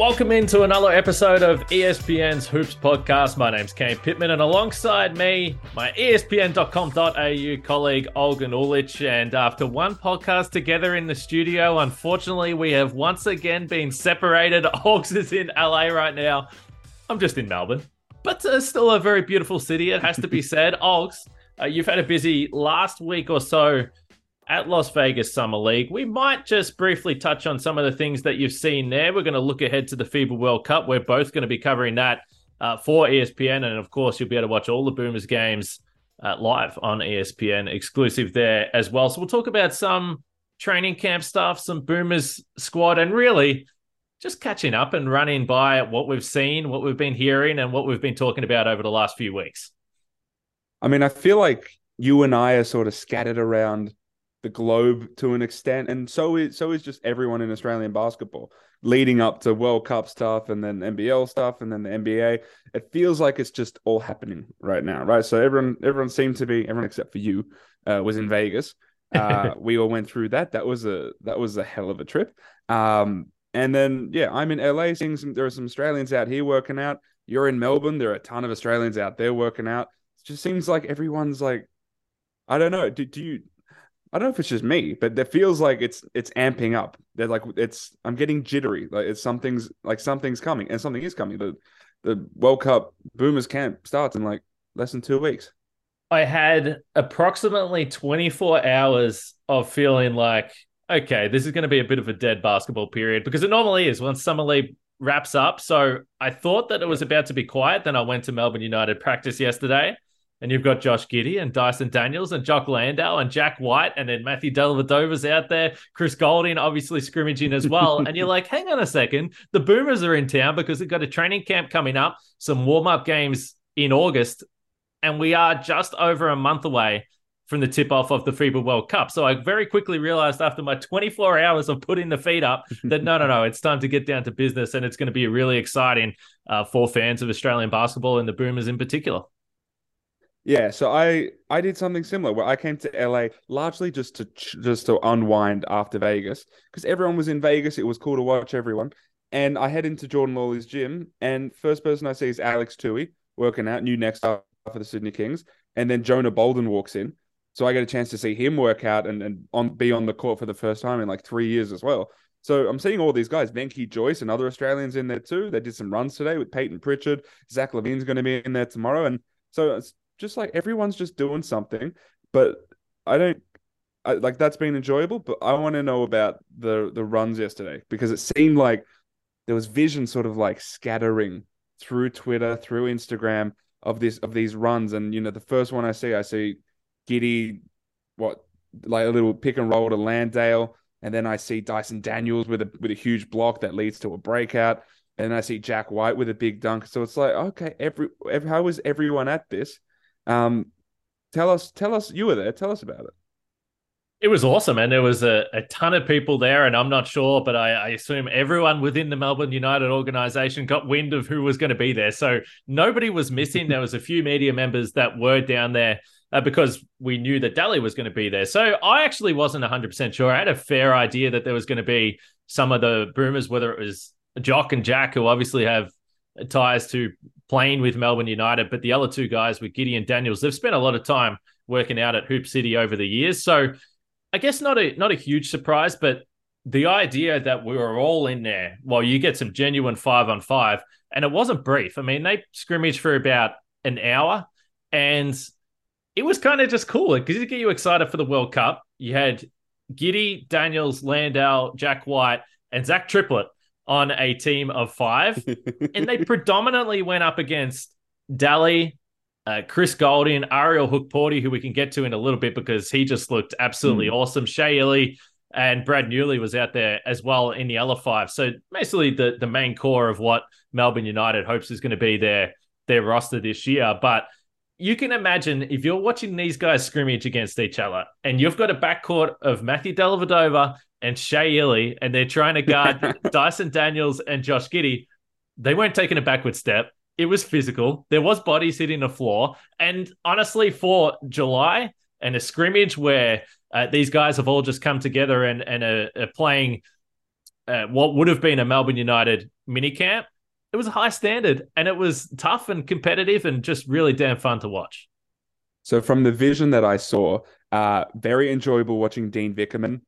Welcome into another episode of ESPN's Hoops podcast. My name's Kane Pittman, and alongside me, my ESPN.com.au colleague Olgun Uluc. And after one podcast together in the studio, unfortunately, we have once again been separated. Olgs is in LA right now. I'm just in Melbourne, but uh, still a very beautiful city. It has to be said. Olgs, uh, you've had a busy last week or so at Las Vegas Summer League. We might just briefly touch on some of the things that you've seen there. We're going to look ahead to the FIBA World Cup. We're both going to be covering that uh, for ESPN. And of course, you'll be able to watch all the Boomers games uh, live on ESPN, exclusive there as well. So we'll talk about some training camp stuff, some Boomers squad, and really just catching up and running by what we've seen, what we've been hearing, and what we've been talking about over the last few weeks. I mean, I feel like you and I are sort of scattered around the globe to an extent, and so is so is just everyone in Australian basketball. Leading up to World Cup stuff, and then NBL stuff, and then the NBA, it feels like it's just all happening right now, right? So everyone, everyone seemed to be everyone except for you uh, was in Vegas. Uh, we all went through that. That was a that was a hell of a trip. Um, and then yeah, I'm in LA, seeing some. There are some Australians out here working out. You're in Melbourne. There are a ton of Australians out there working out. It just seems like everyone's like, I don't know. Do, do you I don't know if it's just me, but it feels like it's it's amping up. They're like it's I'm getting jittery. Like it's something's like something's coming, and something is coming. The the World Cup Boomers camp starts in like less than two weeks. I had approximately 24 hours of feeling like, okay, this is going to be a bit of a dead basketball period because it normally is once summer league wraps up. So I thought that it was about to be quiet. Then I went to Melbourne United practice yesterday and you've got Josh Giddey and Dyson Daniels and Jock Landale and Jack White, and then Matthew Dellavedova's out there, Chris Goulding obviously scrimmaging as well. and you're like, hang on a second, the Boomers are in town because they've got a training camp coming up, some warm up games in August, and we are just over a month away from the tip off of the FIBA World Cup. So I very quickly realized after my 24 hours of putting the feet up that no, no, no, it's time to get down to business, and it's going to be really exciting uh, for fans of Australian basketball and the Boomers in particular. Yeah, so I I did something similar where I came to LA largely just to just to unwind after Vegas because everyone was in Vegas. It was cool to watch everyone, and I head into Jordan Lawley's gym, and first person I see is Alex Toohey working out, new next up for the Sydney Kings, and then Jonah Bolden walks in, so I get a chance to see him work out and and on be on the court for the first time in like three years as well. So I'm seeing all these guys, Venky Jois and other Australians in there too. They did some runs today with Payton Pritchard. Zach LaVine's going to be in there tomorrow, and so just like everyone's just doing something, but I don't I, like that's been enjoyable. But I want to know about the the runs yesterday because it seemed like there was vision sort of like scattering through Twitter, through Instagram of this of these runs, and you know the first one I see, I see Giddey what like a little pick and roll to Landale, and then I see Dyson Daniels with a with a huge block that leads to a breakout, and I see Jack White with a big dunk. So it's like, okay, every, every how is everyone at this? Um, tell us, tell us, you were there. Tell us about it. It was awesome, and there was a, a ton of people there, and I'm not sure, but I, I, assume everyone within the Melbourne United organization got wind of who was going to be there. So nobody was missing. there was a few media members that were down there uh, because we knew that Delly was going to be there. So I actually wasn't 100% sure. I had a fair idea that there was going to be some of the boomers, whether it was Jock and Jack, who obviously have ties to playing with Melbourne United, but the other two guys with Gideon Daniels, they've spent a lot of time working out at Hoop City over the years. So I guess not a not a huge surprise, but the idea that we were all in there while you get some genuine five on five, and it wasn't brief. I mean, they scrimmaged for about an hour, and it was kind of just cool because it get you excited for the World Cup. You had Giddey, Daniels, Landale, Jack White, and Zach Triplett on a team of five, and they predominantly went up against Delly, uh, Chris Goulding, Ariel Hukporti, who we can get to in a little bit because he just looked absolutely mm. awesome. Shea Ili and Brad Newley was out there as well in the other five. So basically the, the main core of what Melbourne United hopes is going to be their their roster this year. But you can imagine if you're watching these guys scrimmage against each other and you've got a backcourt of Matthew Dellavedova and Shea Ili, and they're trying to guard Dyson Daniels and Josh Giddey, they weren't taking a backward step. It was physical. There was bodies hitting the floor. And honestly, for July and a scrimmage where uh, these guys have all just come together and, and are, are playing uh, what would have been a Melbourne United minicamp. It was a high standard and it was tough and competitive and just really damn fun to watch. So from the vision that I saw, uh, very enjoyable watching Dean Vickerman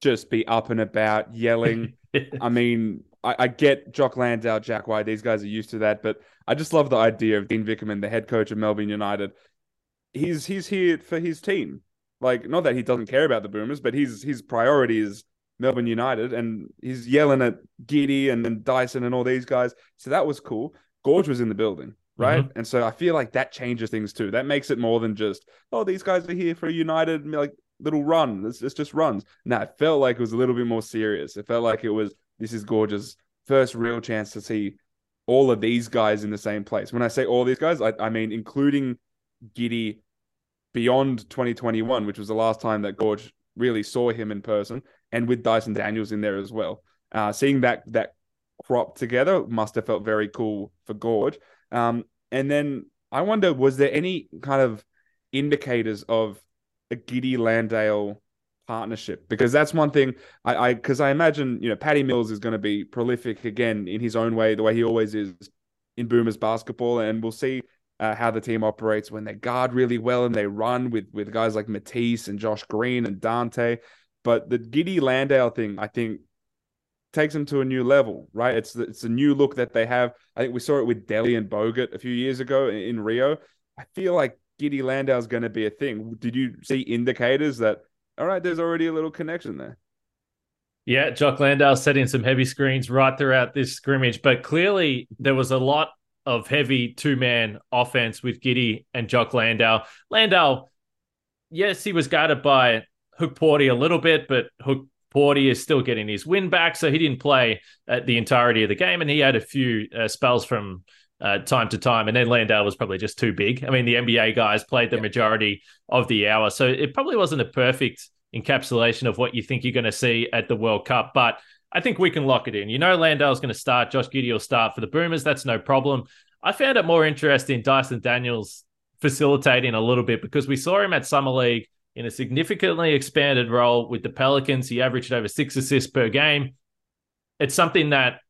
just be up and about, yelling. I mean, I, I, get Jock Landale, Jack White, these guys are used to that, but I just love the idea of Dean Vickerman, the head coach of Melbourne United. He's he's here for his team. Like, not that he doesn't care about the Boomers, but his his priority is Melbourne United, and he's yelling at Giddey and, and Dyson and all these guys. So that was cool. Goorj was in the building, right? Mm-hmm. And so I feel like that changes things too. That makes it more than just, oh, these guys are here for a United like little run. It's, it's just runs. Now it felt like it was a little bit more serious. It felt like it was this is Goorj's first real chance to see all of these guys in the same place. When I say all these guys, I, I mean including Giddey beyond 2021, which was the last time that Goorj really saw him in person, and with Dyson Daniels in there as well. Uh, seeing that that crop together must have felt very cool for Goorj. Um, and then I wonder, was there any kind of indicators of a Giddey Landale partnership? Because that's one thing I because I, I, imagine you know Patty Mills is going to be prolific again in his own way, the way he always is in Boomers basketball, and we'll see uh, how the team operates when they guard really well and they run with with guys like Matisse and Josh Green and Dante. But the Giddey Landale thing, I think, takes them to a new level, right? It's it's a new look that they have. I think we saw it with Delly and Bogut a few years ago in, in Rio. I feel like Giddey Landale is going to be a thing. Did you see indicators that all right? There's already a little connection there. Yeah, Jock Landale setting some heavy screens right throughout this scrimmage, but clearly there was a lot of heavy two man offense with Giddey and Jock Landale. Landale, yes, he was guarded by Hukporti a little bit, but Hook Porty is still getting his win back, so he didn't play at the entirety of the game, and he had a few uh, spells from uh, time to time. And then Landale was probably just too big. I mean, the NBA guys played the majority of the hour, so it probably wasn't a perfect encapsulation of what you think you're going to see at the World Cup, but I think we can lock it in. You know, Landale's going to start. Josh Giddey will start for the Boomers. That's no problem. I found it more interesting Dyson Daniels facilitating a little bit because we saw him at Summer League in a significantly expanded role with the Pelicans. He averaged over six assists per game. It's something that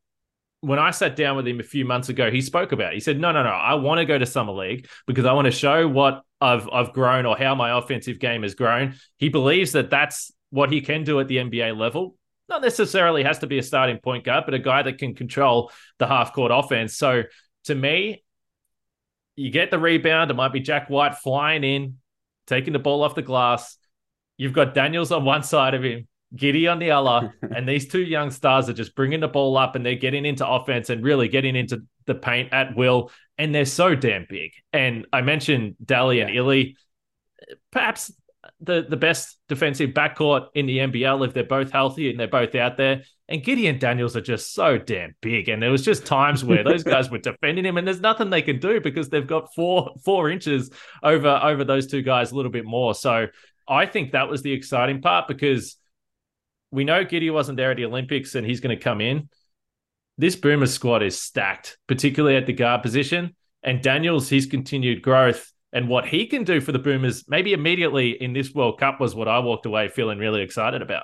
when I sat down with him a few months ago, he spoke about. He said, "No, no, no. I want to go to summer league because I want to show what I've I've grown or how my offensive game has grown." He believes that that's what he can do at the NBA level not necessarily has to be a starting point guard, but a guy that can control the half court offense. So to me, you get the rebound. It might be Jack White flying in, taking the ball off the glass. You've got Daniels on one side of him, Giddey on the other, and these two young stars are just bringing the ball up and they're getting into offense and really getting into the paint at will. And they're so damn big. And I mentioned Delly yeah. and Ili. Perhaps the, the best defensive backcourt in the NBL if they're both healthy and they're both out there. And Gideon Daniels are just so damn big. And there was just times where those guys were defending him and there's nothing they can do because they've got four four inches over over those two guys a little bit more. So I think that was the exciting part because we know Giddey wasn't there at the Olympics and he's going to come in. This Boomer squad is stacked, particularly at the guard position. And Daniels, his continued growth and what he can do for the Boomers, maybe immediately in this World Cup, was what I walked away feeling really excited about.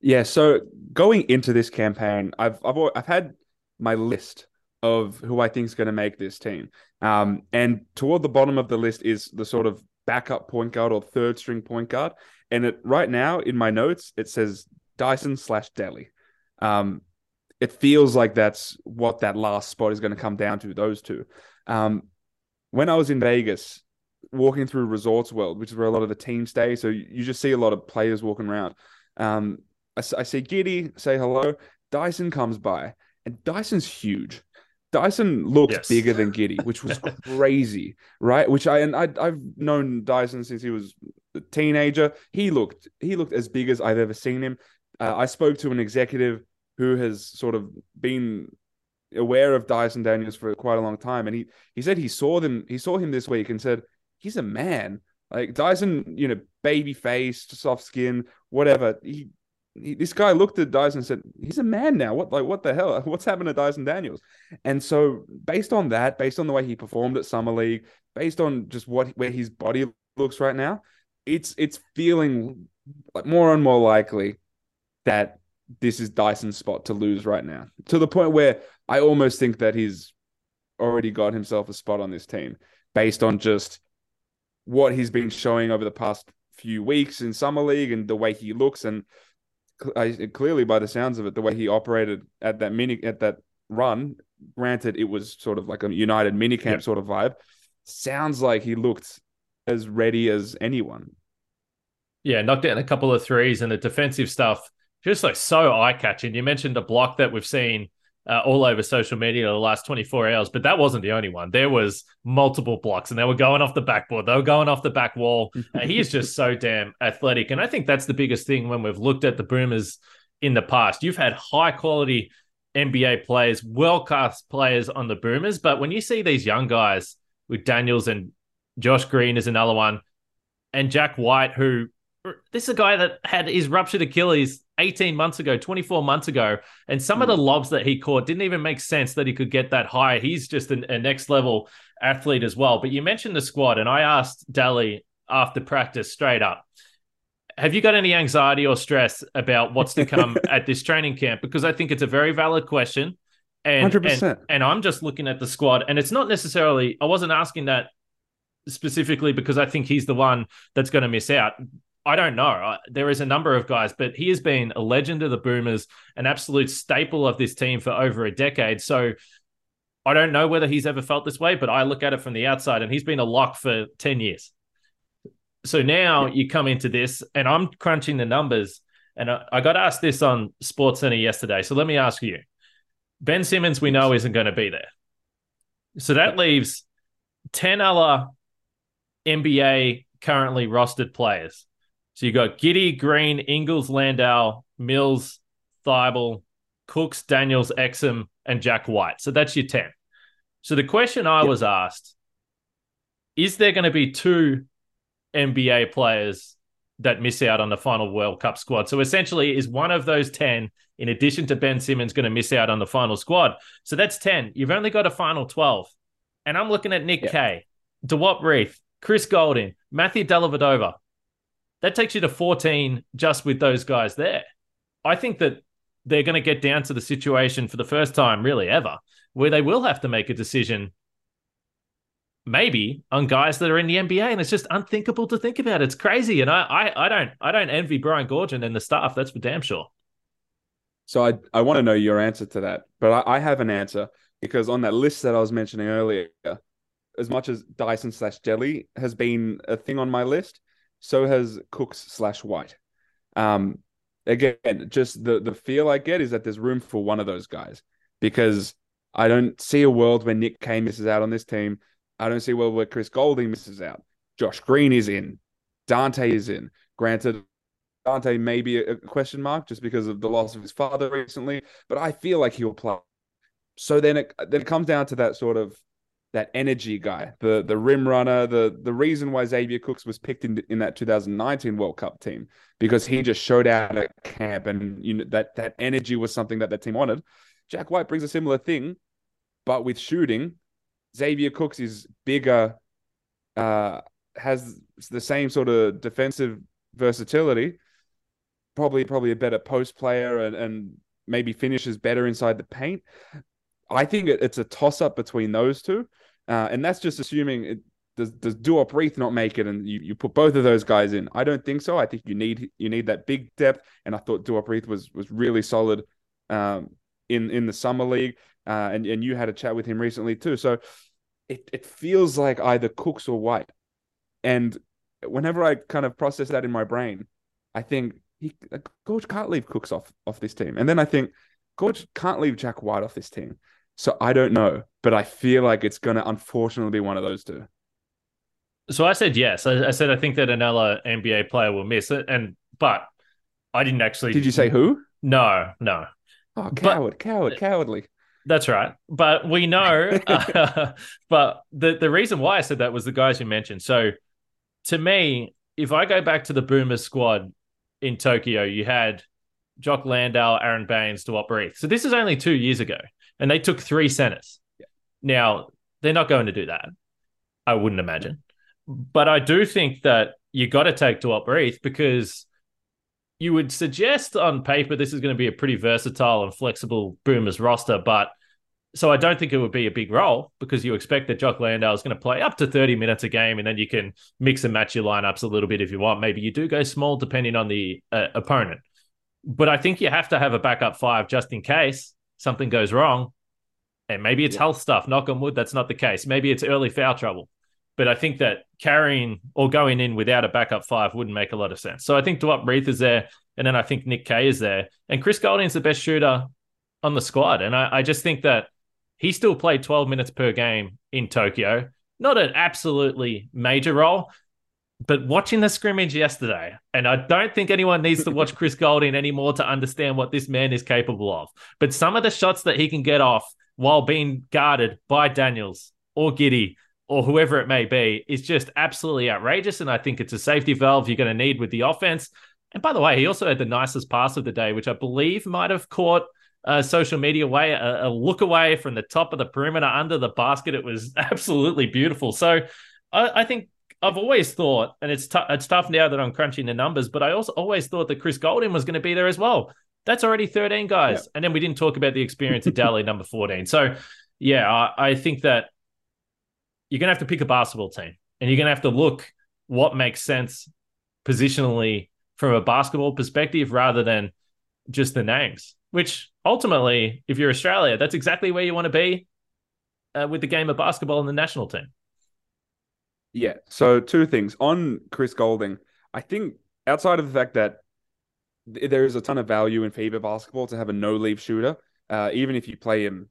Yeah, so going into this campaign, I've I've I've had my list of who I think is going to make this team, um, and toward the bottom of the list is the sort of backup point guard or third string point guard, and it right now in my notes it says Dyson slash Delly. Um, it feels like that's what that last spot is going to come down to. Those two. Um, when I was in Vegas, walking through Resorts World, which is where a lot of the teams stay, so you just see a lot of players walking around. Um, I, I see Giddey, say hello. Dyson comes by, and Dyson's huge. Dyson looked yes. bigger than Giddey, which was crazy, right? Which I and I, I've known Dyson since he was a teenager. He looked he looked as big as I've ever seen him. Uh, I spoke to an executive who has sort of been aware of Dyson Daniels for quite a long time, and he he said he saw them. He saw him this week and said he's a man. Like Dyson, you know, baby face, soft skin, whatever. He, he, this guy looked at Dyson and said, "He's a man now. What like what the hell? What's happened to Dyson Daniels?" And so, based on that, based on the way he performed at Summer League, based on just what where his body looks right now, it's it's feeling like more and more likely that this is Dyson's spot to lose right now. To the point where I almost think that he's already got himself a spot on this team based on just what he's been showing over the past few weeks in summer league and the way he looks and clearly by the sounds of it the way he operated at that mini at that run granted it was sort of like a united minicamp yeah. sort of vibe sounds like he looked as ready as anyone yeah knocked in a couple of threes and the defensive stuff just like so eye catching you mentioned the block that we've seen uh, all over social media the last 24 hours, but that wasn't the only one. There was multiple blocks and they were going off the backboard. They were going off the back wall. Uh, he is just so damn athletic. And I think that's the biggest thing when we've looked at the Boomers in the past. You've had high quality NBA players, world class players on the Boomers, but when you see these young guys with Daniels and Josh Green is another one, and Jack White, who this is a guy that had his ruptured Achilles 18 months ago, 24 months ago. And some mm. of the hmm. lobs that he caught didn't even make sense that he could get that high. He's just a, a next level athlete as well. But you mentioned the squad, and I asked Delly after practice straight up, have you got any anxiety or stress about what's to come at this training camp? Because I think it's a very valid question. And, 100%. And, and I'm just looking at the squad, and it's not necessarily, I wasn't asking that specifically because I think he's the one that's going to miss out. I don't know. There is a number of guys, but he has been a legend of the Boomers, an absolute staple of this team for over a decade. So I don't know whether he's ever felt this way, but I look at it from the outside and he's been a lock for 10 years. So now you come into this and I'm crunching the numbers. And I, I got asked this on Sports Center yesterday. So let me ask you Ben Simmons, we know, isn't going to be there. So that leaves 10 other NBA currently rostered players. So you got Giddey, Green, Ingles, Landale, Mills, Thybulle, Cooks, Daniels, Exum, and Jack White. So that's your 10. So the question I yep. was asked is there going to be two NBA players that miss out on the final World Cup squad? So essentially, is one of those 10, in addition to Ben Simmons, going to miss out on the final squad? So that's 10. You've only got a final 12. And I'm looking at Nick yep. Kay, Duop Reath, Chris Goulding, Matthew Dellavedova, that takes you to 14 just with those guys there. I think that they're going to get down to the situation for the first time, really ever, where they will have to make a decision, maybe on guys that are in the NBA, and it's just unthinkable to think about. It's crazy, and I, I, I don't, I don't envy Brian Goorjian and the staff. That's for damn sure. So I, I want to know your answer to that, but I, I have an answer because on that list that I was mentioning earlier, as much as Dyson slash Delly has been a thing on my list, so has Cooks slash White. Um, again, just the the feel I get is that there's room for one of those guys because I don't see a world where Nick Kay misses out on this team. I don't see a world where Chris Goulding misses out. Josh Green is in. Dante is in. Granted, Dante may be a question mark just because of the loss of his father recently, but I feel like he'll play. So then it then it comes down to that sort of that energy guy, the the rim runner, the the reason why Xavier Cooks was picked in in that 2019 World Cup team because he just showed out at camp and you know that that energy was something that that team wanted. Jack White brings a similar thing, but with shooting. Xavier Cooks is bigger, uh, has the same sort of defensive versatility. Probably probably a better post player and and maybe finishes better inside the paint. I think it, it's a toss up between those two, uh, and that's just assuming it, does does Duop Reath not make it, and you, you put both of those guys in. I don't think so. I think you need you need that big depth, and I thought Duop Reath was was really solid um, in in the summer league, uh, and and you had a chat with him recently too. So it it feels like either Cooks or White, and whenever I kind of process that in my brain, I think he Goorj can't leave Cooks off off this team, and then I think Goorj can't leave Jack White off this team. So I don't know, but I feel like it's going to unfortunately be one of those two. So I said yes. I, I, said I think that another NBA player will miss it, and but I didn't actually. Did you say who? No, no. Oh, coward, but, coward, cowardly. That's right. But we know. uh, but the the reason why I said that was the guys you mentioned. So to me, if I go back to the Boomer squad in Tokyo, you had Jock Landale, Aron Baynes, Duop Reath. So this is only two years ago and they took three centers. Yeah. Now they're not going to do that. I wouldn't imagine, but I do think that you got to take Duop Reath because you would suggest on paper this is going to be a pretty versatile and flexible Boomers roster, but so I don't think it would be a big role because you expect that Jock Landale is going to play up to 30 minutes a game and then you can mix and match your lineups a little bit if you want. Maybe you do go small depending on the uh, opponent. But I think you have to have a backup five just in case something goes wrong. And maybe it's yeah. health stuff. Knock on wood, that's not the case. Maybe it's early foul trouble. But I think that carrying or going in without a backup five wouldn't make a lot of sense. So I think Duop Reath is there. And then I think Nick Kay is there. And Chris Goulding's the best shooter on the squad. And I, I just think that he still played 12 minutes per game in Tokyo. Not an absolutely major role, but watching the scrimmage yesterday, and I don't think anyone needs to watch Chris Goulding anymore to understand what this man is capable of. But some of the shots that he can get off while being guarded by Daniels or Giddey or whoever it may be is just absolutely outrageous. And I think it's a safety valve you're going to need with the offense. And by the way, he also had the nicest pass of the day, which I believe might have caught uh, social media way, a, a, look away from the top of the perimeter under the basket. It was absolutely beautiful. So I, I think I've always thought, and it's t- it's tough now that I'm crunching the numbers, but I also always thought that Chris Goulding was going to be there as well. That's already 13 guys, yeah. and then we didn't talk about the experience of Delly number 14. So yeah, I, I think that you're going to have to pick a basketball team, and you're going to have to look what makes sense positionally from a basketball perspective rather than just the names which ultimately, if you're Australia, that's exactly where you want to be uh, with the game of basketball and the national team. Yeah. So, two things on Chris Goulding. I think outside of the fact that there is a ton of value in FIBA basketball to have a no leave shooter, uh, even if you play him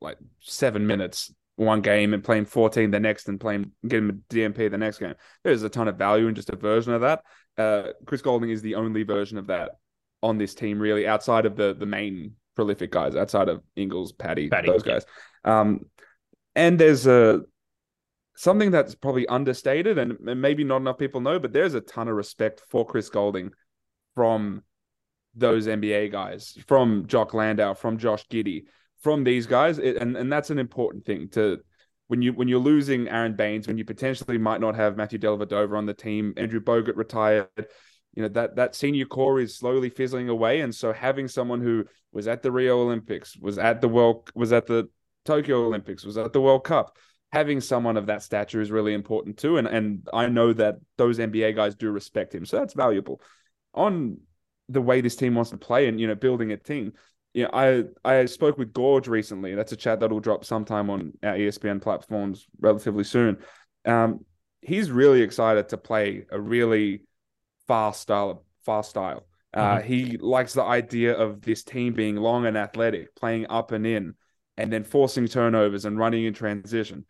like seven minutes one game and play him 14 the next and play him, get him a DNP the next game. There's a ton of value in just a version of that. Uh, Chris Goulding is the only version of that on this team, really, outside of the the main prolific guys, outside of Ingles, Patty, Patty those guys. Um, and there's a something that's probably understated and, and maybe not enough people know, but there's a ton of respect for Chris Goulding from those NBA guys, from Jock Landale, from Josh Giddey, from these guys, it, and and that's an important thing to when you when you're losing Aron Baynes, when you potentially might not have Matthew Dellavedova on the team, Andrew Bogut retired, you know that that senior core is slowly fizzling away. And so having someone who was at the rio olympics was at the world was at the tokyo olympics was at the world cup having someone of that stature is really important too and and i know that those nba guys do respect him so that's valuable on the way this team wants to play and you know building a team you know, I I spoke with Goorj recently. That's a chat that'll drop sometime on our ESPN platforms relatively soon. Um, he's really excited to play a really fast style, fast style. Uh, mm-hmm. He likes the idea of this team being long and athletic, playing up and in, and then forcing turnovers and running in transition.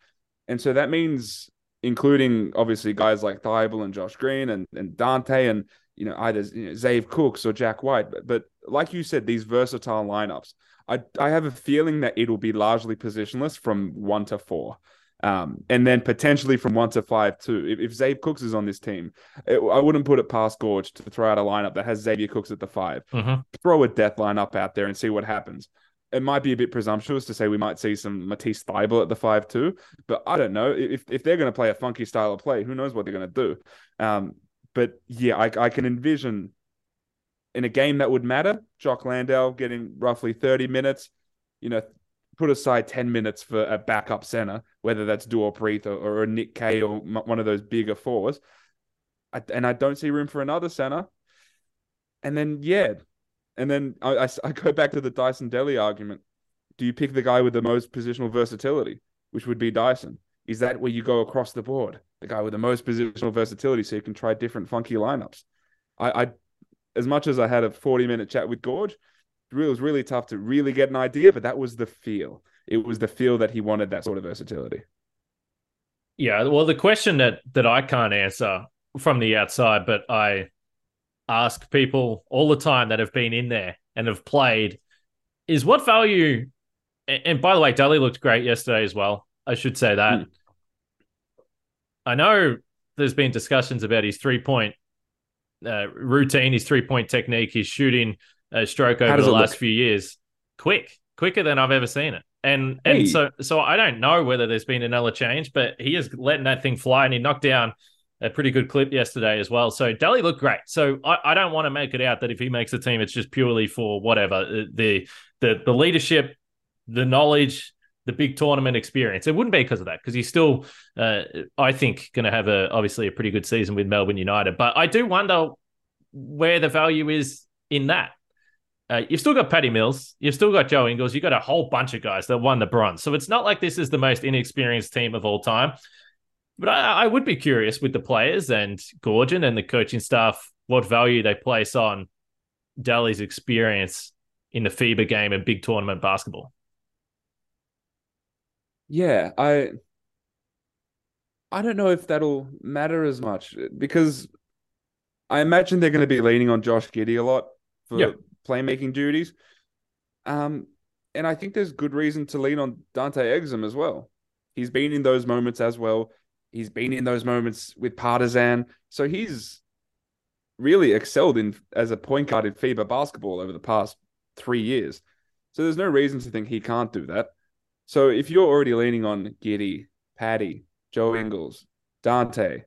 And so that means including obviously guys like Thybulle and Josh Green and, and Dante and you know either you know, Zave Cooks or Jack White. But, but like you said, these versatile lineups, I I have a feeling that it'll be largely positionless from one to four. Um, and then potentially from one to five too. If, if Cooks is on this team, it, I wouldn't put it past Goorj to throw out a lineup that has Xavier Cooks at the 5 mm-hmm. Throw a death lineup out there and see what happens. It might be a bit presumptuous to say we might see some Matisse Thybulle at the five two, but I don't know if if they're going to play a funky style of play. Who knows what they're going to do? Um, but yeah, I, I can envision in a game that would matter, Jock Landale getting roughly thirty minutes. You know, put aside 10 minutes for a backup center, whether that's Duop Reath or, or a Nick Kay or one of those bigger fours. I, and I don't see room for another center. And then, yeah. And then I, I, I go back to the Dyson Delly argument. Do you pick the guy with the most positional versatility, which would be Dyson? Is that where you go across the board? The guy with the most positional versatility so you can try different funky lineups. I, I as much as I had a 40 minute chat with Goorj, it was really tough to really get an idea, but that was the feel. It was the feel that he wanted that sort of versatility. Yeah, well, the question that that I can't answer from the outside, but I ask people all the time that have been in there and have played is what value and by the way, Dudley looked great yesterday as well. I should say that. Mm. I know there's been discussions about his three point uh, routine, his three point technique, his shooting uh, stroke over the last look? few years. Quick, quicker than I've ever seen it. And and so so I don't know whether there's been another change, but he is letting that thing fly, and he knocked down a pretty good clip yesterday as well. So Delly looked great. So I, I don't want to make it out that if he makes a team, it's just purely for whatever uh, the the the leadership, the knowledge, the big tournament experience. It wouldn't be because of that, because he's still, uh, I think, going to have a obviously a pretty good season with Melbourne United. But I do wonder where the value is in that. Uh, you've still got Patty Mills, you've still got Joe Ingles, you've got a whole bunch of guys that won the bronze. So it's not like this is the most inexperienced team of all time. But I, I would be curious with the players and Gorgon and the coaching staff what value they place on Delly's experience in the FIBA game and big tournament basketball. Yeah, I I don't know if that'll matter as much because I imagine they're going to be leaning on Josh Giddey a lot for yep. playmaking duties. Um, and I think there's good reason to lean on Dante Exum as well. He's been in those moments as well. He's been in those moments with Partizan. So he's really excelled in as a point guard in FIBA basketball over the past three years. So there's no reason to think he can't do that. So if you're already leaning on Giddey, Patty, Joe Ingles, Dante,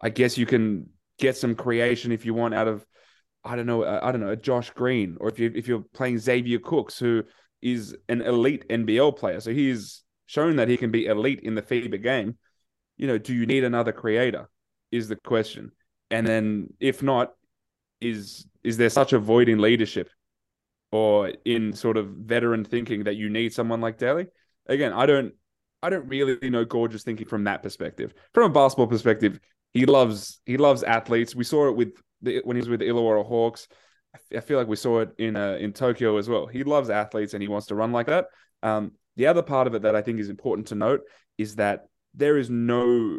I guess you can get some creation if you want out of I don't know, uh, I don't know, Josh Green, or if you if you're playing Xavier Cooks, who is an elite NBL player, so he's shown that he can be elite in the FIBA game. You know, do you need another creator? Is the question. And then if not, is is there such a void in leadership or in sort of veteran thinking that you need someone like Delly? Again, I don't I don't really know Gorgeous thinking from that perspective. From a basketball perspective, he loves he loves athletes. We saw it with the, when he was with the Illawarra Hawks. I feel like we saw it in uh, in Tokyo as well. He loves athletes and he wants to run like that. Um, the other part of it that I think is important to note is that there is no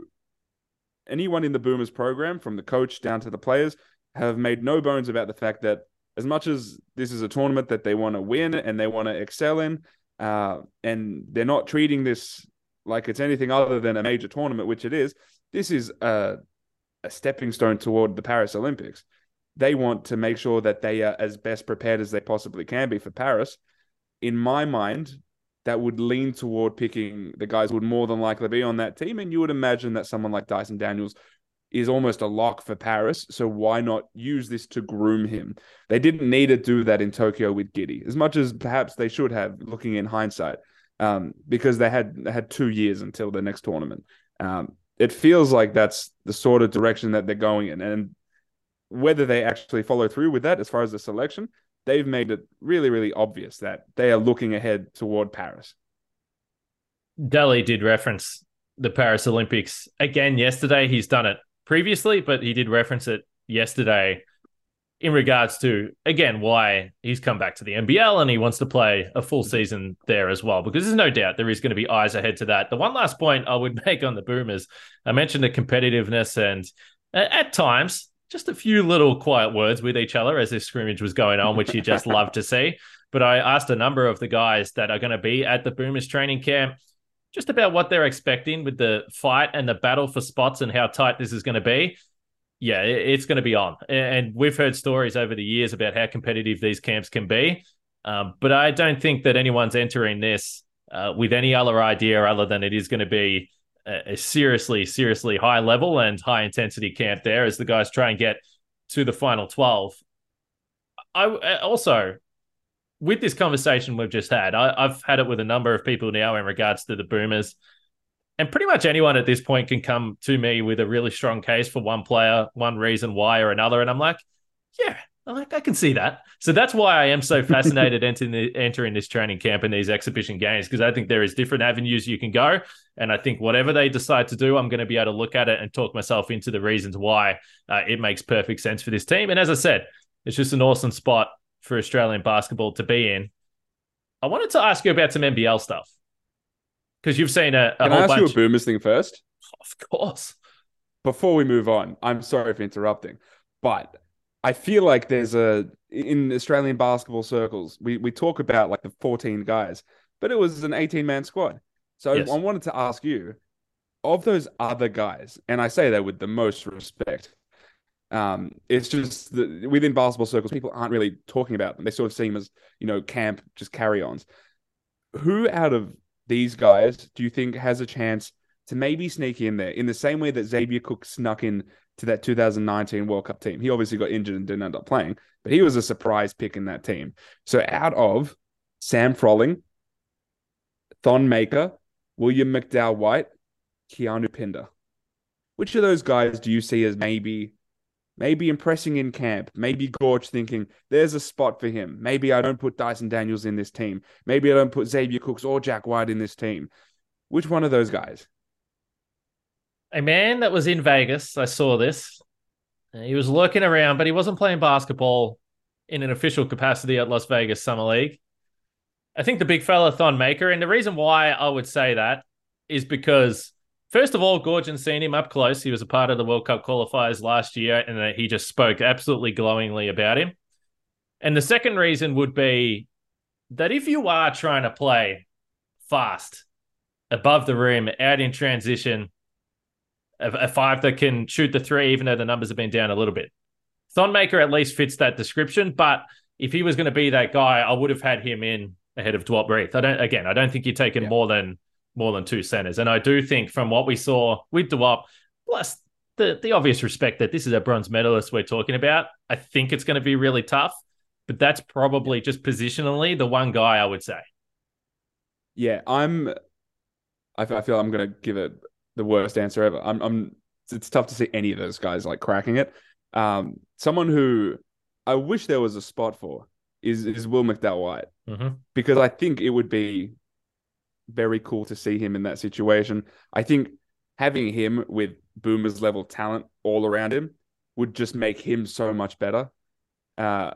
anyone in the Boomers program, from the coach down to the players, have made no bones about the fact that as much as this is a tournament that they want to win and they want to excel in, uh, and they're not treating this like it's anything other than a major tournament, which it is. This is a, a stepping stone toward the Paris Olympics. They want to make sure that they are as best prepared as they possibly can be for Paris. In my mind, that would lean toward picking the guys would more than likely be on that team. And you would imagine that someone like Dyson Daniels is almost a lock for Paris. So why not use this to groom him? They didn't need to do that in Tokyo with Giddey, as much as perhaps they should have, looking in hindsight, um, because they had had two years until the next tournament. Um, it feels like that's the sort of direction that they're going in, and whether they actually follow through with that as far as the selection, they've made it really, really obvious that they are looking ahead toward Paris. Delly did reference the Paris Olympics again yesterday. He's done it previously, but he did reference it yesterday in regards to again why he's come back to the NBL and he wants to play a full season there as well because there's no doubt there is going to be eyes ahead to that. The one last point I would make on the Boomers, I mentioned the competitiveness and at times just a few little quiet words with each other as this scrimmage was going on, which you just love to see. But I asked a number of the guys that are going to be at the Boomers training camp just about what they're expecting with the fight and the battle for spots and how tight this is going to be. Yeah, it's going to be on. And we've heard stories over the years about how competitive these camps can be. Um, but I don't think that anyone's entering this uh, with any other idea other than it is going to be a, seriously, seriously high level and high intensity camp there as the guys try and get to the final 12. I also, with this conversation we've just had, I, have had it with a number of people now in regards to the Boomers. And pretty much anyone at this point can come to me with a really strong case for one player, one reason why or another. And I'm like, yeah, like, I can see that. So that's why I am so fascinated entering, the, entering this training camp and these exhibition games because I think there is different avenues you can go, and I think whatever they decide to do, I'm going to be able to look at it and talk myself into the reasons why uh, it makes perfect sense for this team. And as I said, it's just an awesome spot for Australian basketball to be in. I wanted to ask you about some NBL stuff because you've seen a, a Can whole I ask bunch. you a Boomers thing first? Of course. Before we move on, I'm sorry for interrupting, but I feel like there's a in Australian basketball circles, we, we talk about like the 14 guys, but it was an 18 man squad. So yes. I wanted to ask you, of those other guys, and I say that with the most respect, um, it's just that within basketball circles, people aren't really talking about them. They sort of see them as, you know, camp, just carry ons. Who out of these guys do you think has a chance to maybe sneak in there in the same way that Xavier Cook snuck in to that 2019 World Cup team. He obviously got injured and didn't end up playing, but he was a surprise pick in that team. So out of Sam Froling, Thon Maker, William McDowell White, Keanu Pinder. Which of those guys do you see as maybe maybe impressing in camp? Maybe Goorj thinking there's a spot for him. Maybe I don't put Dyson Daniels in this team. Maybe I don't put Xavier Cooks or Jack White in this team. Which one of those guys? A man that was in Vegas, I saw this. Uh, he was lurking around, but he wasn't playing basketball in an official capacity at Las Vegas Summer League. I think the big fella Thon Maker, and the reason why I would say that is because First of all, Gorgon seen him up close. He was a part of the World Cup qualifiers last year, and uh, he just spoke absolutely glowingly about him. And the second reason would be that if you are trying to play fast, above the rim, out in transition, a, a five that can shoot the three, even though the numbers have been down a little bit. Thon Maker at least fits that description, but if he was going to be that guy, I would have had him in ahead of Duop Reath. I don't again, I don't think you're taking yeah. more than more than two centers. And I do think from what we saw with Duop, plus the, the obvious respect that this is a bronze medalist we're talking about, I think it's going to be really tough. But that's probably just positionally the one guy I would say. Yeah, I'm. I feel I'm going to give it the worst answer ever. I'm. I'm. It's tough to see any of those guys like cracking it. Um, someone who I wish there was a spot for is is Will McDowell White mm-hmm. because I think it would be very cool to see him in that situation. I think having him with Boomers level talent all around him would just make him so much better. Uh,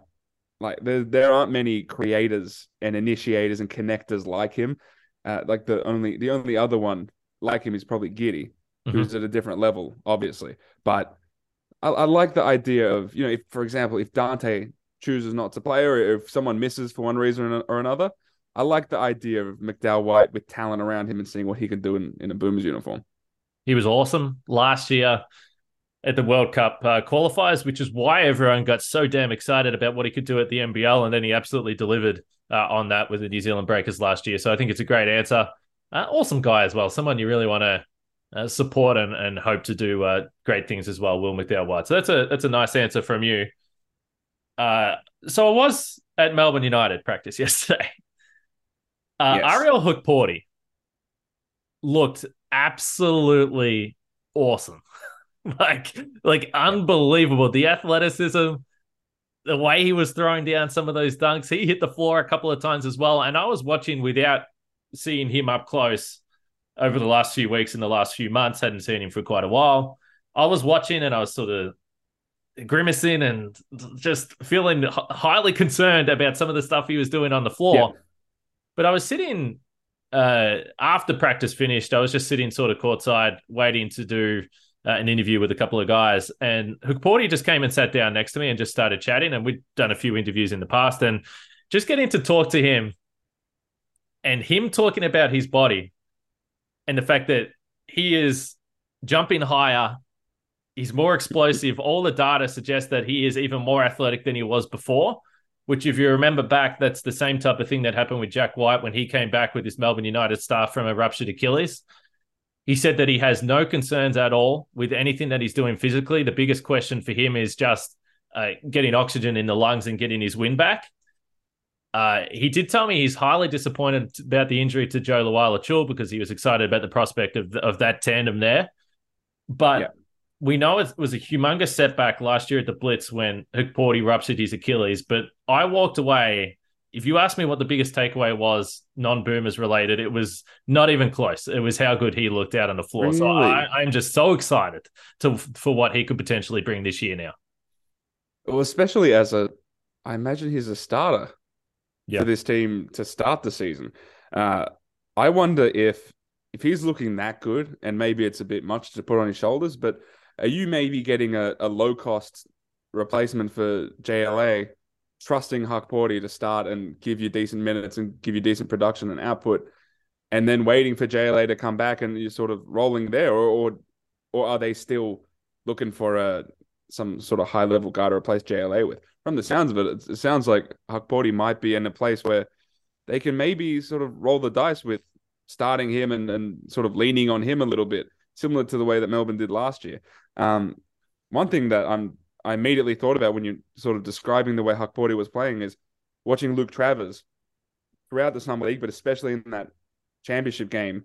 like there, there aren't many creators and initiators and connectors like him. Uh, like the only the only other one like him is probably Giddey, mm-hmm. who's at a different level, obviously. But I, I, like the idea of you know, if for example, if Dante chooses not to play, or if someone misses for one reason or another, I like the idea of McDowell White with talent around him and seeing what he can do in, in a Boomers uniform. He was awesome last year at the World Cup uh, qualifiers, which is why everyone got so damn excited about what he could do at the NBL. And then he absolutely delivered uh, on that with the New Zealand Breakers last year. So I think it's a great answer. Uh, awesome guy as well. Someone you really want to uh, support and, and hope to do uh, great things as well, Will McDowell White. So that's a that's a nice answer from you. Uh, so I was at Melbourne United practice yesterday. Uh, yes. Ariel Hukporti looked absolutely awesome. like, like unbelievable. The athleticism, the way he was throwing down some of those dunks. He hit the floor a couple of times as well. And I was watching without seeing him up close over the last few weeks and the last few months. Hadn't seen him for quite a while. I was watching and I was sort of grimacing and just feeling highly concerned about some of the stuff he was doing on the floor. Yeah. But I was sitting uh, after practice finished. I was just sitting sort of courtside, waiting to do uh, an interview with a couple of guys. And Hukporti just came and sat down next to me and just started chatting. And we'd done a few interviews in the past, and just getting to talk to him, and him talking about his body, and the fact that he is jumping higher. He's more explosive. All the data suggests that he is even more athletic than he was before which, if you remember back, that's the same type of thing that happened with Jack White when he came back with his Melbourne United staff from a ruptured Achilles. He said that he has no concerns at all with anything that he's doing physically. The biggest question for him is just uh, getting oxygen in the lungs and getting his wind back. Uh, he did tell me he's highly disappointed about the injury to Jo Lual-Acuil because he was excited about the prospect of, of that tandem there. But yeah we know it was a humongous setback last year at the Blitz when Hukporti ruptured his Achilles, but I walked away. If you ask me what the biggest takeaway was, non boomers related, it was not even close. It was how good he looked out on the floor. Really? So I, am just so excited to for what he could potentially bring this year now. Well, especially as a, I imagine he's a starter yeah. for this team to start the season. Uh, I wonder if if he's looking that good, and maybe it's a bit much to put on his shoulders, but are you maybe getting a, a low cost replacement for JLA, trusting Hukporti to start and give you decent minutes and give you decent production and output, and then waiting for JLA to come back and you're sort of rolling there, or or, or are they still looking for a some sort of high level guy to replace JLA with? From the sounds of it, it, sounds like Hukporti might be in a place where they can maybe sort of roll the dice with starting him and, and sort of leaning on him a little bit, similar to the way that Melbourne did last year. Um, one thing that I'm I immediately thought about when you're sort of describing the way Hukporti was playing is watching Luke Travers throughout the summer league, but especially in that championship game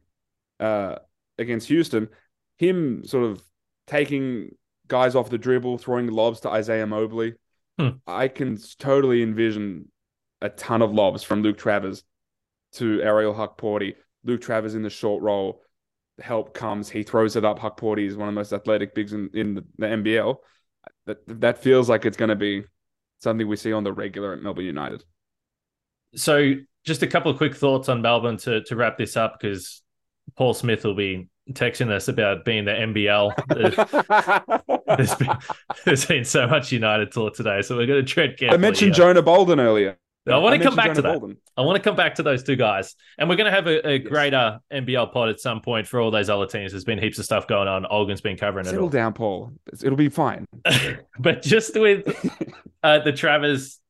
uh, against Houston, him sort of taking guys off the dribble, throwing lobs to Isaiah Mobley. Hmm. I can totally envision a ton of lobs from Luke Travers to Ariel Hukporti. Luke Travers in the short roll. Help comes, he throws it up. Hukporti is one of the most athletic bigs in, in the, the NBL. That that feels like it's going to be something we see on the regular at Melbourne United. So, just a couple of quick thoughts on Melbourne to to wrap this up because Paul Smith will be texting us about being the NBL. there's, been, there's been so much United talk today, so we're going to tread carefully. I mentioned here. Jonah Bolden earlier. I want to come back Jonah to that. Bolden. I want to come back to those two guys, and we're going to have a, a Yes. greater NBL pod at some point for all those other teams. There's been heaps of stuff going on. Olgun's been covering it Settle down, Paul. It'll be fine. but just with uh, the Travers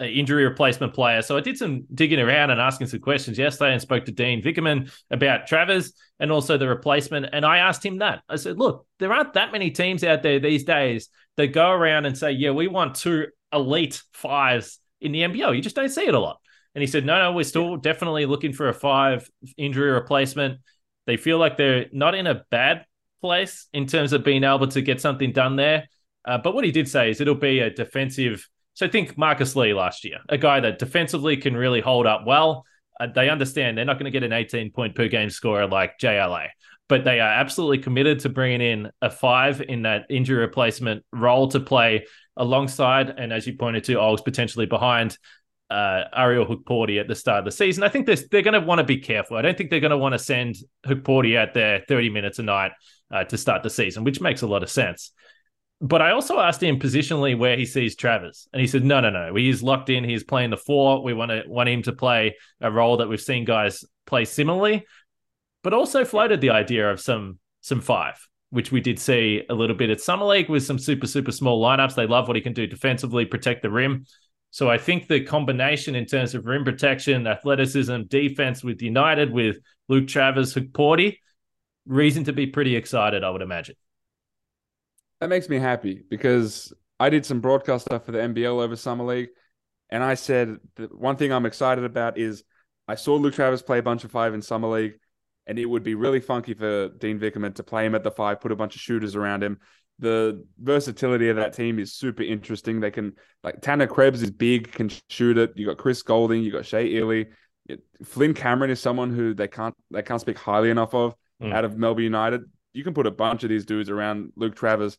injury replacement player. So I did some digging around and asking some questions yesterday and spoke to Dean Vickerman about Travers and also the replacement. And I asked him that. I said, look, there aren't that many teams out there these days that go around and say, yeah, we want two elite fives in the NBL. You just don't see it a lot. And he said, no, no, we're still definitely looking for a five injury replacement. They feel like they're not in a bad place in terms of being able to get something done there. Uh, but what he did say is it'll be a defensive. So think Marcus Lee last year, a guy that defensively can really hold up well. Uh, they understand they're not going to get an 18 point per game scorer like JLA, but they are absolutely committed to bringing in a five in that injury replacement role to play alongside. And as you pointed to, Olgs potentially behind uh, Ariel Hukporti at the start of the season. I think they're, they're going to want to be careful. I don't think they're going to want to send Hukporti out there 30 minutes a night uh, to start the season, which makes a lot of sense. But I also asked him positionally where he sees Travers, and he said, "No, no, no. He's locked in. He's playing the four. We want to want him to play a role that we've seen guys play similarly." But also floated the idea of some some five, which we did see a little bit at summer league with some super super small lineups. They love what he can do defensively, protect the rim. So I think the combination in terms of rim protection, athleticism, defense with United, with Luke Travers, Porty, reason to be pretty excited, I would imagine. That makes me happy because I did some broadcast stuff for the NBL over summer league, and I said the one thing I'm excited about is I saw Luke Travers play a bunch of five in summer league, and it would be really funky for Dean Vickerman to play him at the five, put a bunch of shooters around him. The versatility of that team is super interesting. They can like Tanner Krebs is big, can shoot it. You got Chris Goulding, you got Shea Ili. Flynn Cameron is someone who they can't they can't speak highly enough of Mm. out of Melbourne United. You can put a bunch of these dudes around Luke Travers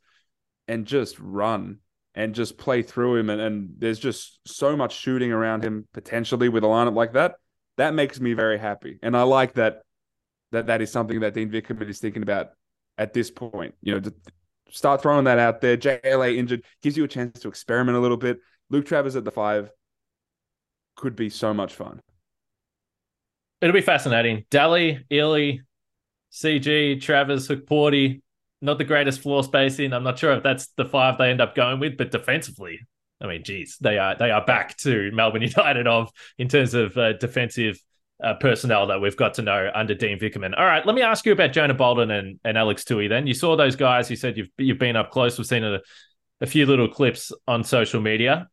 and just run and just play through him. And, and there's just so much shooting around him potentially with a lineup like that. That makes me very happy. And I like that that that is something that Dean Vickerman is thinking about at this point. You know, start throwing that out there. JLA injured gives you a chance to experiment a little bit. Luke Travers at the five could be so much fun. It'll be fascinating. Delly, Ili, CG, Travers, Hukporti, not the greatest floor spacing. I'm not sure if that's the five they end up going with, but defensively, I mean, geez, they are they are back to Melbourne United of in terms of uh, defensive uh, personnel that we've got to know under Dean Vickerman. All right, let me ask you about Jonah Bolden and, and Alex Toohey. Then you saw those guys. You said you've you've been up close. We've seen a, a few little clips on social media.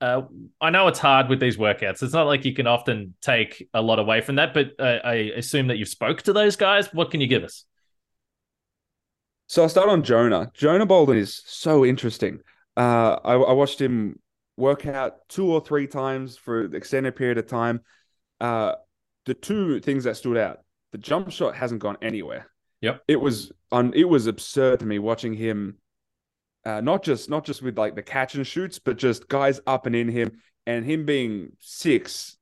Uh, I know it's hard with these workouts. It's not like you can often take a lot away from that, but uh, I assume that you've spoke to those guys. What can you give us? So I'll start on Jonah. Jonah Bolden is so interesting. Uh, I, I watched him work out two or three times for an extended period of time. Uh, the two things that stood out: the jump shot hasn't gone anywhere. Yep. It was on. It was absurd to me watching him. Uh, not just not just with like the catch and shoots, but just guys up and in him, and him being six.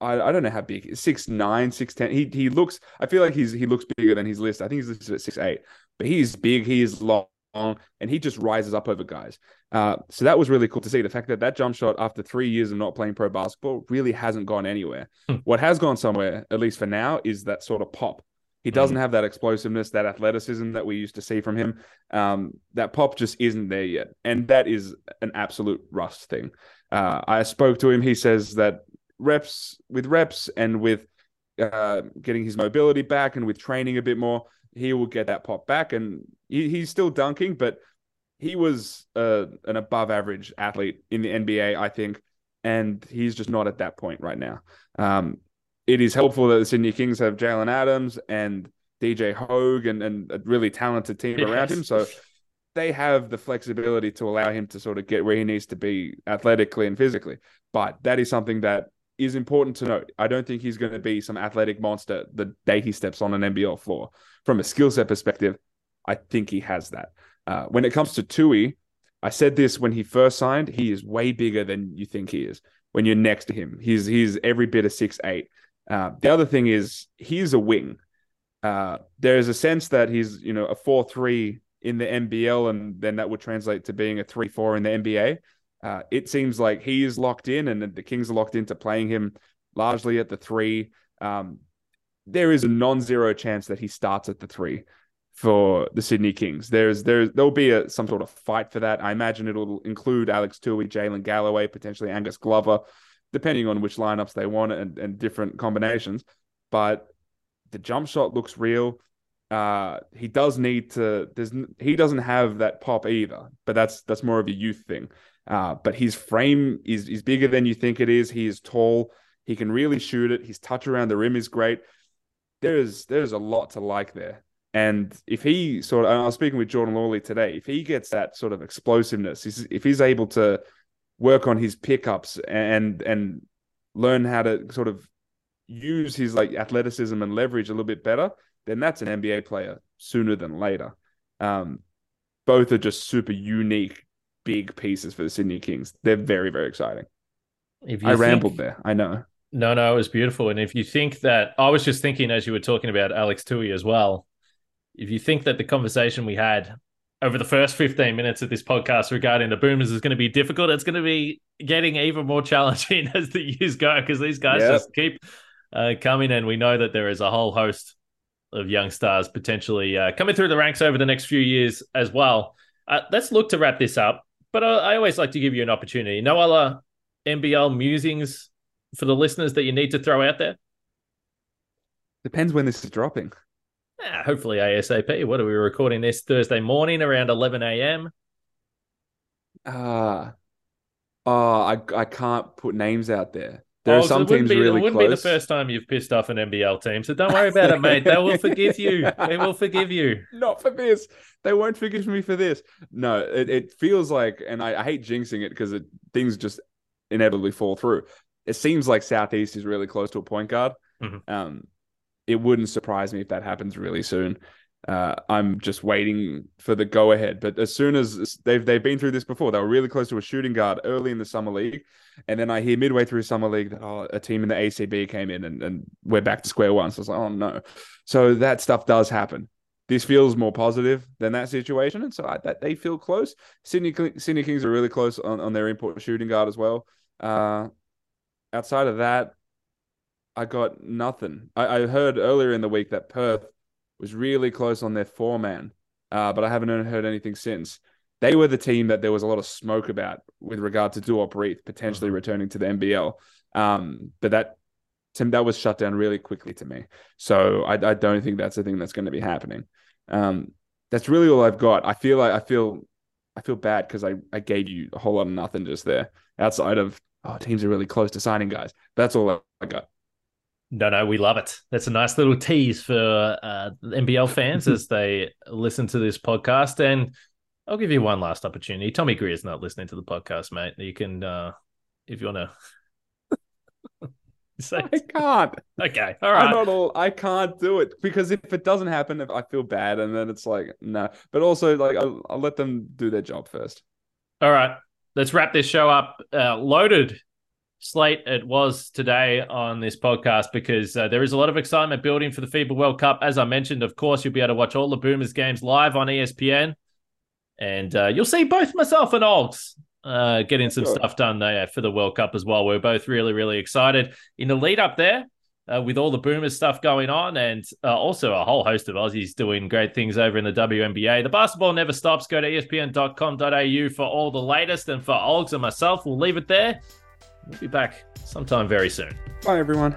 I, I don't know how big six nine six ten. He he looks. I feel like he's he looks bigger than his list. I think he's listed at six eight, but he's big. He is long, and he just rises up over guys. Uh, so that was really cool to see. The fact that that jump shot after three years of not playing pro basketball really hasn't gone anywhere. Hmm. What has gone somewhere, at least for now, is that sort of pop. He doesn't have that explosiveness, that athleticism that we used to see from him. Um, that pop just isn't there yet, and that is an absolute rust thing. Uh, I spoke to him. He says that reps with reps and with uh, getting his mobility back and with training a bit more, he will get that pop back. And he, he's still dunking, but he was uh, an above average athlete in the NBA, I think, and he's just not at that point right now. Um, it is helpful that the Sydney Kings have Jalen Adams and DJ Hogg and, and a really talented team yes. around him. So they have the flexibility to allow him to sort of get where he needs to be athletically and physically. But that is something that is important to note. I don't think he's going to be some athletic monster the day he steps on an NBL floor. From a skill set perspective, I think he has that. Uh, when it comes to Toohey, I said this when he first signed. He is way bigger than you think he is. When you're next to him, he's he's every bit of six eight. Uh, the other thing is he's a wing. Uh, there is a sense that he's you know a four three in the NBL, and then that would translate to being a three four in the NBA. Uh, it seems like he is locked in, and the Kings are locked into playing him largely at the three. Um, there is a non-zero chance that he starts at the three for the Sydney Kings. There's there there'll be a, some sort of fight for that. I imagine it'll include Alex Toohey, Jaylin Galloway, potentially Angus Glover, depending on which lineups they want and, and different combinations. But the jump shot looks real. Uh, he does need to. There's he doesn't have that pop either, but that's that's more of a youth thing. Uh, but his frame is is bigger than you think it is. He is tall. He can really shoot it. His touch around the rim is great. There's there's a lot to like there. And if he sort of, I was speaking with Jordan Lawley today, if he gets that sort of explosiveness, if he's able to work on his pickups and and learn how to sort of use his like athleticism and leverage a little bit better, then that's an NBA player sooner than later. Um, both are just super unique, big pieces for the Sydney Kings. They're very, very exciting. I think... rambled there. I know. No, no, it was beautiful. And if you think that, I was just thinking as you were talking about Alex Toohey as well. If you think that the conversation we had over the first 15 minutes of this podcast regarding the Boomers is going to be difficult, it's going to be getting even more challenging as the years go because these guys yep. just keep uh, coming. And we know that there is a whole host of young stars potentially uh, coming through the ranks over the next few years as well. Uh, let's look to wrap this up. But I, I, always like to give you an opportunity. No other NBL musings for the listeners that you need to throw out there? Depends when this is dropping. Yeah, hopefully ASAP. What are we recording this Thursday morning around 11 a.m.? Ah, uh, oh, I I can't put names out there. There oh, are some so teams be, really It wouldn't close. be the first time you've pissed off an NBL team, so don't worry about it, mate. They will forgive you. They will forgive you. Not for this. They won't forgive me for this. No, it, it feels like, and I, I hate jinxing it because it things just inevitably fall through. It seems like Southeast is really close to a point guard. Mm-hmm. Um, it wouldn't surprise me if that happens really soon. Uh, I'm just waiting for the go ahead. But as soon as they've they've been through this before, they were really close to a shooting guard early in the summer league, and then I hear midway through summer league that oh, a team in the ACB came in and, and we're back to square one. So it's like, oh no. So that stuff does happen. This feels more positive than that situation, and so I, that they feel close. Sydney Sydney Kings are really close on, on their import shooting guard as well. Uh, outside of that, I got nothing. I, I heard earlier in the week that Perth was really close on their four man, uh, but I haven't heard anything since. They were the team that there was a lot of smoke about with regard to Duop Reath potentially mm-hmm. returning to the NBL. Um, but that that was shut down really quickly to me. So I, I don't think that's the thing that's going to be happening. Um, that's really all I've got. I feel like I feel I feel bad because I, I gave you a whole lot of nothing just there outside of oh teams are really close to signing guys. That's all I got. No, no, we love it. That's a nice little tease for uh, NBL fans as they listen to this podcast. And I'll give you one last opportunity. Tommy Greer's not listening to the podcast, mate. You can, uh, if you want to. Say I can't. Okay, all right. I'm not all, I can't do it because if it doesn't happen, I feel bad, and then it's like no. But also, like I'll, I'll let them do their job first. All right, let's wrap this show up. Uh, loaded slate it was today on this podcast because uh, there is a lot of excitement building for the FIBA World Cup. As I mentioned, of course, you'll be able to watch all the Boomers games live on ESPN, and uh, you'll see both myself and Olds uh, getting some sure. stuff done there for the World Cup as well. We're both really, really excited in the lead up there. Uh, with all the Boomers stuff going on, and uh, also a whole host of Aussies doing great things over in the WNBA. The basketball never stops. Go to espn.com.au for all the latest. And for Olgs and myself, we'll leave it there. We'll be back sometime very soon. Bye, everyone.